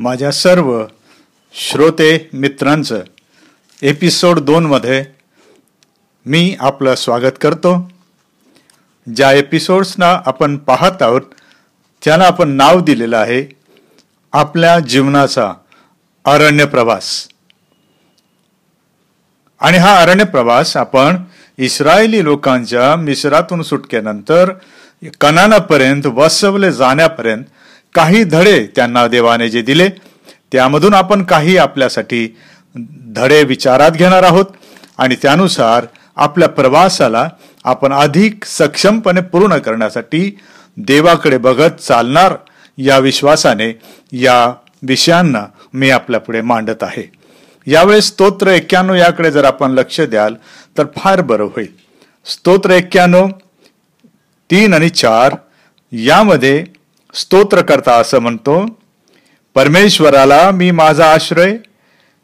माझ्या सर्व श्रोते मित्रांचं एपिसोड दोनमध्ये मी आपलं स्वागत करतो. ज्या एपिसोड्सना आपण पाहत आहोत त्यांना आपण नाव दिलेलं आहे आपल्या जीवनाचा अरण्य प्रवास. आणि हा अरण्य प्रवास आपण इस्रायली लोकांच्या मिश्रातून सुटकेनंतर कनानापर्यंत वसवले जाण्यापर्यंत काही धडे त्यांना देवाने जे दिले त्यामधून आपण काही आपल्यासाठी धडे विचारात घेणार आहोत आणि त्यानुसार आपल्या प्रवासाला आपण अधिक सक्षमपणे पूर्ण करण्यासाठी देवाकडे बघत चालणार या विश्वासाने या विषयांना मी आपल्या पुढे मांडत आहे. यावेळेस स्तोत्र एक्क्याण्णव याकडे जर आपण लक्ष द्याल तर फार बरं होईल. स्तोत्र एक्क्याण्णव तीन आणि चार यामध्ये स्तोत्र करता असं म्हणतो परमेश्वराला मी माझा आश्रय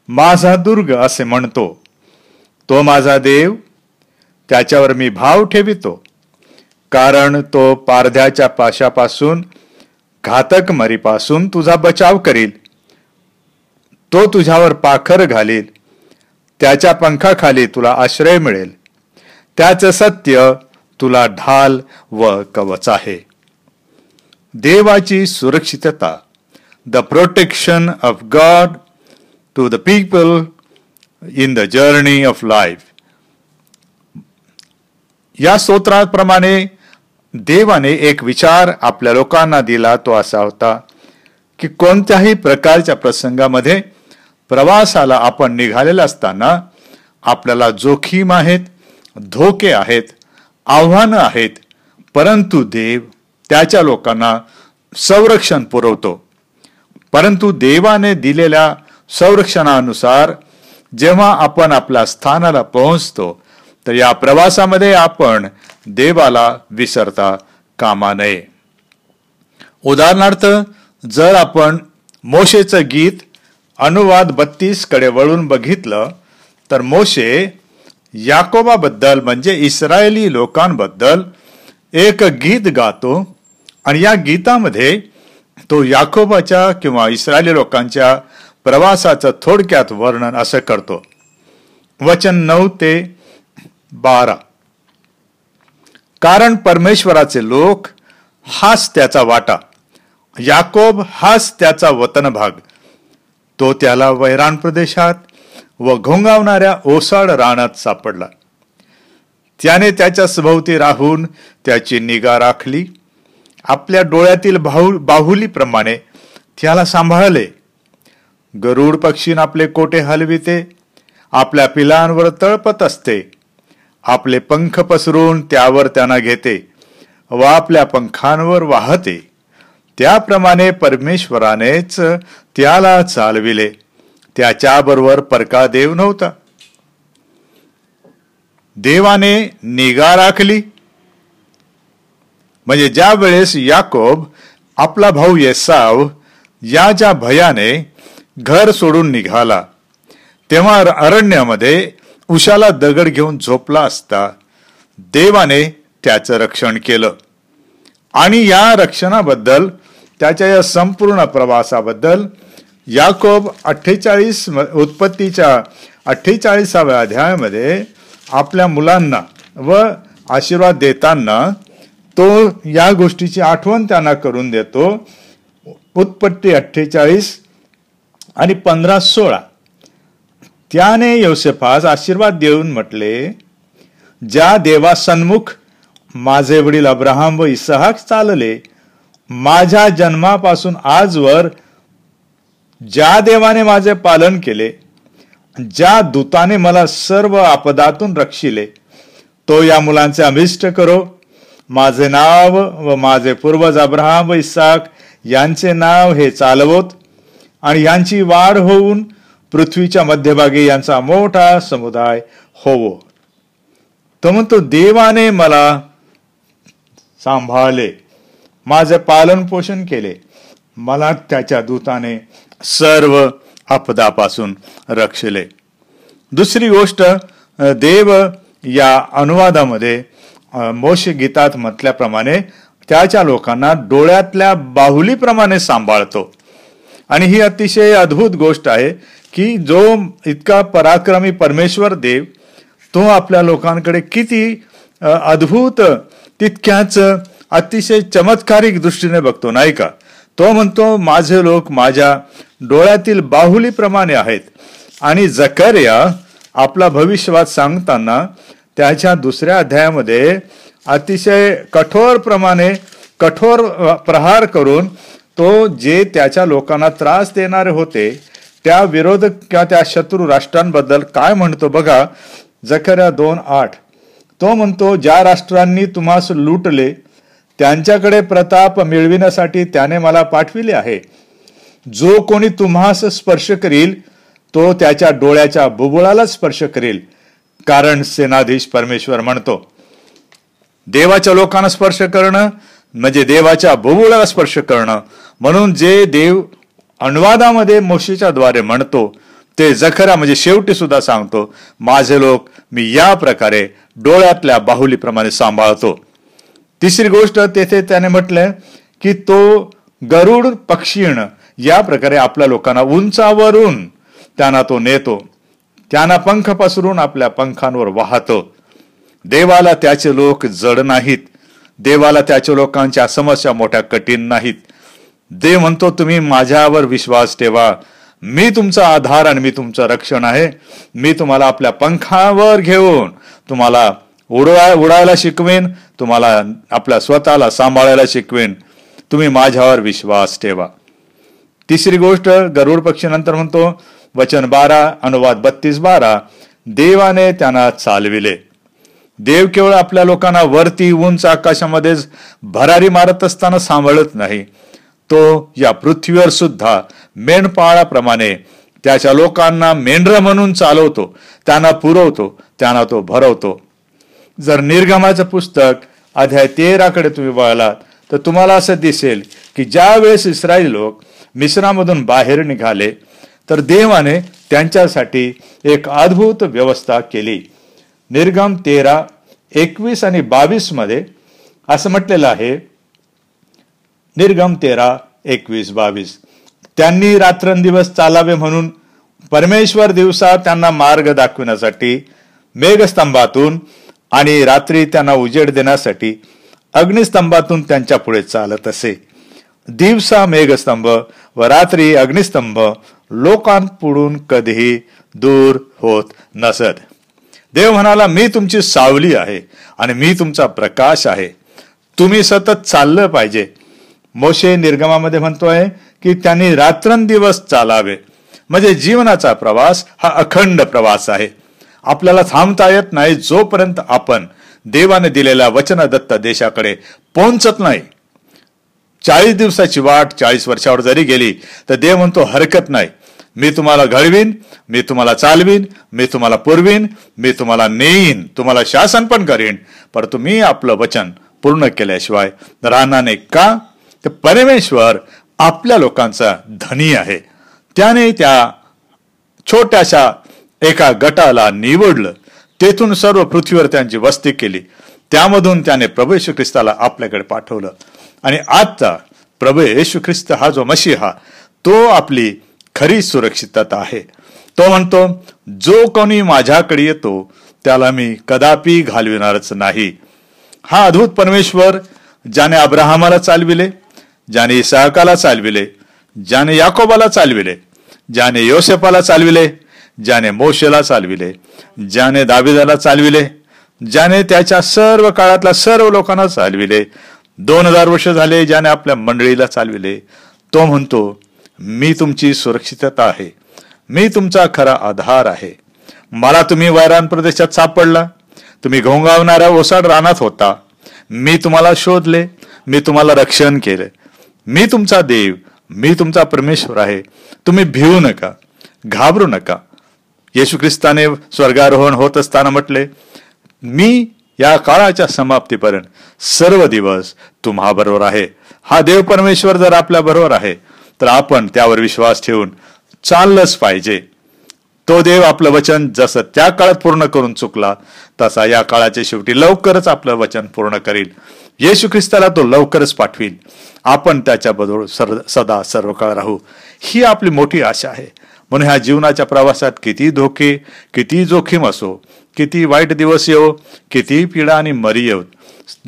माझा दुर्ग असे म्हणतो. तो माझा देव त्याच्यावर मी भाव ठेवितो. कारण तो पारध्याच्या पाशापासून घातक मरीपासून तुझा बचाव करील. तो तुझ्यावर पाखर घालील. त्याच्या पंखाखाली तुला आश्रय मिळेल. त्याचं सत्य तुला ढाल व कवच आहे. देवाची सुरक्षितता the protection of God to the people in the journey of life या स्तोत्राप्रमाणे देवाने एक विचार आपल्या लोकांना दिला तो असा होता की कोणत्याही प्रकारच्या प्रसंगामध्ये प्रवासाला आपण निघालेला असताना आपल्याला जोखीम आहेत धोके आहेत आव्हानं आहेत परंतु देव त्याच्या लोकांना संरक्षण पुरवतो. परंतु देवाने दिलेल्या संरक्षणानुसार जेव्हा आपण आपल्या स्थानाला पोहोचतो तर या प्रवासामध्ये आपण देवाला विसरता कामा नये. उदाहरणार्थ जर आपण मोशेचं गीत अनुवाद बत्तीसकडे वळून बघितलं तर मोशे याकोबाबद्दल म्हणजे इस्रायली लोकांबद्दल एक गीत गातो आणि या गीतामध्ये तो याकोबाच्या किंवा इस्रायली लोकांच्या प्रवासाचं थोडक्यात वर्णन असं करतो. वचन नऊ ते बारा. कारण परमेश्वराचे लोक हाच त्याचा वाटा. याकोब हाच त्याचा वतन भाग तो त्याला वैराण प्रदेशात व घोंगावणाऱ्या ओसाड रानात सापडला. त्याने त्याच्या सभोवती राहून त्याची निगा राखली. आपल्या डोळ्यातील बाहु बाहुलीप्रमाणे त्याला सांभाळले. गरुड पक्षीन आपले कोटे हलविते? आपल्या पिलांवर तळपत असते. आपले पंख पसरून त्यावर त्यांना घेते व आपल्या पंखांवर वाहते. त्याप्रमाणे परमेश्वरानेच त्याला चालविले. त्याच्याबरोबर परका देव नव्हता. देवाने निगा राखली. म्हणजे ज्या वेळेस याकोब आपला भाऊ येसाव या ज्या भयाने घर सोडून निघाला तेव्हा अरण्यामध्ये उशाला दगड घेऊन झोपला असता देवाने त्याचं रक्षण केलं. आणि या रक्षणाबद्दल त्याच्या या संपूर्ण प्रवासाबद्दल याकोब अठ्ठेचाळीस उत्पत्तीच्या अठ्ठेचाळीसाव्या अध्यायामध्ये आपल्या मुलांना व आशीर्वाद देताना तो या गोष्टीची आठवण त्यांना करून देतो. उत्पत्ती अठ्ठेचाळीस आणि पंधरा सोळा. त्याने योसेफास आशीर्वाद देऊन म्हटले ज्या देवा सन्मुख माझे वडील अब्राहम व इसहाक चालले माझ्या जन्मापासून आजवर ज्या देवाने माझे पालन केले ज्या दूताने मला सर्व आपदातून रक्षिले तो या मुलांचे अभिष्ट करो. माझे नाव व माझे पूर्वज अब्राहम व इसाक यांचे नाव हे चालवत आणि यांची वाढ होऊन पृथ्वीच्या मध्यभागी यांचा मोठा समुदाय होवो. तो म्हणतो देवाने मला सांभाळले माझे पालन पोषण केले मला त्याच्या दूताने सर्व आपदापासून रक्षले. दुसरी गोष्ट देव या अनुवादामध्ये मोश गीतात म्हटल्याप्रमाणे त्याच्या लोकांना डोळ्यातल्या बाहुलीप्रमाणे सांभाळतो. आणि ही अतिशय अद्भुत गोष्ट आहे की जो इतका पराक्रमी परमेश्वर देव तो आपल्या लोकांकडे किती अद्भुत तितक्याच अतिशय चमत्कारिक दृष्टीने बघतो नाही का? तो म्हणतो माझे लोक माझ्या डोळ्यातील बाहुलीप्रमाणे आहेत. आणि जकर्या आपला भविष्यवाद सांगताना त्याच्या दुसऱ्या अध्यायामध्ये अतिशय कठोर प्रमाणे कठोर प्रहार करून तो जे त्याच्या लोकांना त्रास देणारे होते त्या विरोधक किंवा त्या शत्रू राष्ट्रांबद्दल काय म्हणतो बघा? जखऱ्या दोन आठ. तो म्हणतो ज्या राष्ट्रांनी तुम्हास लुटले त्यांच्याकडे प्रताप मिळविण्यासाठी त्याने मला पाठविले आहे. जो कोणी तुम्हास स्पर्श करील तो त्याच्या डोळ्याच्या बुबुळाला स्पर्श करेल. कारण सेनाधीश परमेश्वर म्हणतो. देवाच्या लोकांना स्पर्श करणं म्हणजे देवाच्या बुबुळाला स्पर्श करणं. म्हणून जे देव अनुवादामध्ये मोशीच्या द्वारे म्हणतो ते जखरा म्हणजे शेवटी सुद्धा सांगतो माझे लोक मी या प्रकारे डोळ्यातल्या बाहुलीप्रमाणे सांभाळतो. तिसरी गोष्ट तेथे त्याने म्हटलंय की तो गरुड पक्षीण या प्रकारे आपल्या लोकांना उंचावरून त्यांना तो नेतो. त्यांना पंख पसरून आपल्या पंखांवर वाहतो. देवाला त्याचे लोक जड नाहीत. देवाला त्याच्या लोकांच्या समस्या मोठ्या कठीण नाहीत. देव म्हणतो तुम्ही माझ्यावर विश्वास ठेवा. मी तुमचा आधार आणि मी तुमचं रक्षण आहे. मी तुम्हाला आपल्या पंखावर घेऊन तुम्हाला उडवाय उडायला शिकवेन. तुम्हाला आपल्या स्वतःला सांभाळायला शिकवेन. तुम्ही माझ्यावर विश्वास ठेवा. तिसरी गोष्ट गरुड पक्षी नंतर म्हणतो वचन बारा अनुवाद बत्तीस बारा. देवाने त्यांना चालविले. देव केवळ आपल्या लोकांना वरती उंच आकाशामध्येच भरारी मारत असताना सांभाळत नाही. तो या पृथ्वीवर सुद्धा मेंढपाळाप्रमाणे त्याच्या लोकांना मेंढर म्हणून चालवतो. त्यांना पुरवतो त्यांना तो भरवतो. जर निर्गमाचं पुस्तक अध्याय तेराकडे तुम्ही बघालात तर तुम्हाला असं दिसेल की ज्या वेळेस इस्रायल लोक मिश्रामधून बाहेर निघाले तर देवाने त्यांच्यासाठी एक अद्भुत व्यवस्था केली. निर्गम तेरा एकवीस आणि बावीसमध्ये असं म्हटलेलं आहे निर्गम तेरा एकवीस बावीस. त्यांनी रात्रंदिवस चालावे म्हणून परमेश्वर दिवसा त्यांना मार्ग दाखविण्यासाठी मेघस्तंभातून आणि रात्री त्यांना उजेड देण्यासाठी अग्निस्तंभातून त्यांच्या पुढे चालत असे. दिवसा मेघस्तंभ व रात्री अग्निस्तंभ लोकांपुढून कधीही दूर होत नसत. देव म्हणाला मी तुमची सावली आहे आणि मी तुमचा प्रकाश आहे. तुम्ही सतत चाललं पाहिजे. मोशे निर्गमामध्ये म्हणतोय की त्यांनी रात्रंदिवस चालावे. म्हणजे जीवनाचा प्रवास हा अखंड प्रवास आहे. आपल्याला थांबता येत नाही जोपर्यंत आपण देवाने दिलेल्या वचनदत्त देशाकडे पोहोचत नाही. चाळीस दिवसाची वाट चाळीस वर्षावर जरी गेली तर देव म्हणतो हरकत नाही. मी तुम्हाला घडवीन मी तुम्हाला चालवीन मी तुम्हाला पुरवीन मी तुम्हाला नेईन. तुम्हाला शासन पण करीन. परंतु तुम्ही आपलं वचन पूर्ण केल्याशिवाय राहणार नाही. का? तर परमेश्वर आपल्या लोकांचा धनी आहे. त्याने त्या छोट्याशा एका गटाला निवडलं. तेथून सर्व पृथ्वीवर त्यांची वस्ती केली. त्यामधून त्याने प्रभू ख्रिस्ताला आपल्याकडे पाठवलं. आणि आजचा प्रभू येशू ख्रिस्त हा जो मशीहा तो आपली खरी सुरक्षितता आहे. तो म्हणतो जो कोणी माझ्याकडे येतो त्याला मी कदापि घालविणारच नाही. हा अद्भुत परमेश्वर ज्याने अब्राहमाला चालविले ज्याने इसाहकाला चालविले ज्याने याकोबाला चालविले ज्याने योसेफाला चालविले ज्याने मोशेला चालविले ज्याने दाविदाला चालविले ज्याने त्याच्या सर्व काळातल्या सर्व लोकांना चालविले दोन हजार वर्ष झाले ज्याने आपल्या मंडळीला चालविले. तो म्हणतो मी तुमची सुरक्षितता आहे. मी तुमचा खरा आधार आहे. मला तुम्ही वैरान प्रदेशात सापडला. तुम्ही घोंगावणाऱ्या ओसाड रानात होता. मी तुम्हाला शोधले. मी तुम्हाला रक्षण केले. मी तुमचा देव. मी तुमचा परमेश्वर आहे. तुम्ही भिवू नका. घाबरू नका. येशू ख्रिस्ताने स्वर्गारोहण होत असताना म्हटले मी या काळाच्या समाप्तीपर्यंत सर्व दिवस तुम्हा बरोबर आहे. हा देव परमेश्वर जर आपल्या बरोबर आहे तर आपण त्यावर विश्वास ठेवून चाललंच पाहिजे. तो देव आपलं वचन जसं त्या काळात पूर्ण करून चुकला तसा या काळाच्या शेवटी लवकरच आपलं वचन पूर्ण करील. येशू ख्रिस्ताला तो लवकरच पाठवील. आपण त्याच्याबरोबर सदा सर्व काळ राहू. ही आपली मोठी आशा आहे. म्हणून ह्या जीवनाच्या प्रवासात किती धोके किती जोखीम असो किती वाईट दिवस येऊ किती पीडा आणि मरी येऊ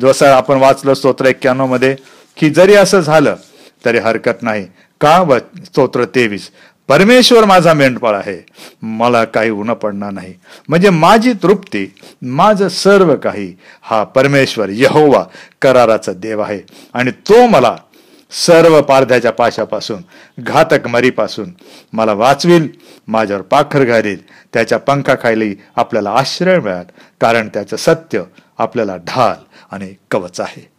जसं आपण वाचलं स्तोत्र एक्क्याण्णवमध्ये की जरी असं झालं तरी हरकत नाही. का व स्तोत्र तेवीस? परमेश्वर माझा मेंढपाळ आहे. मला काही उणं पडणार नाही. म्हणजे माझी तृप्ती माझं सर्व काही हा परमेश्वर यहोवा कराराचा देव आहे. आणि तो मला सर्व पारध्याच्या पाशापासून घातक मरीपासून मला वाचविल माझ्यावर पाखर घालील त्याच्या पंखाखाली आपल्याला आश्रय मिळाल कारण त्याचं सत्य आपल्याला ढाल आणि कवच आहे.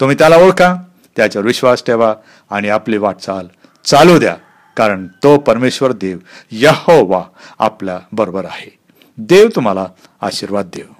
तुम्ही त्याला ओळखा त्याच्यावर विश्वास ठेवा आणि आपली वाटचाल चालू द्या कारण तो परमेश्वर देव यहोवा आपल्या बरोबर आहे. देव तुम्हाला आशीर्वाद देव.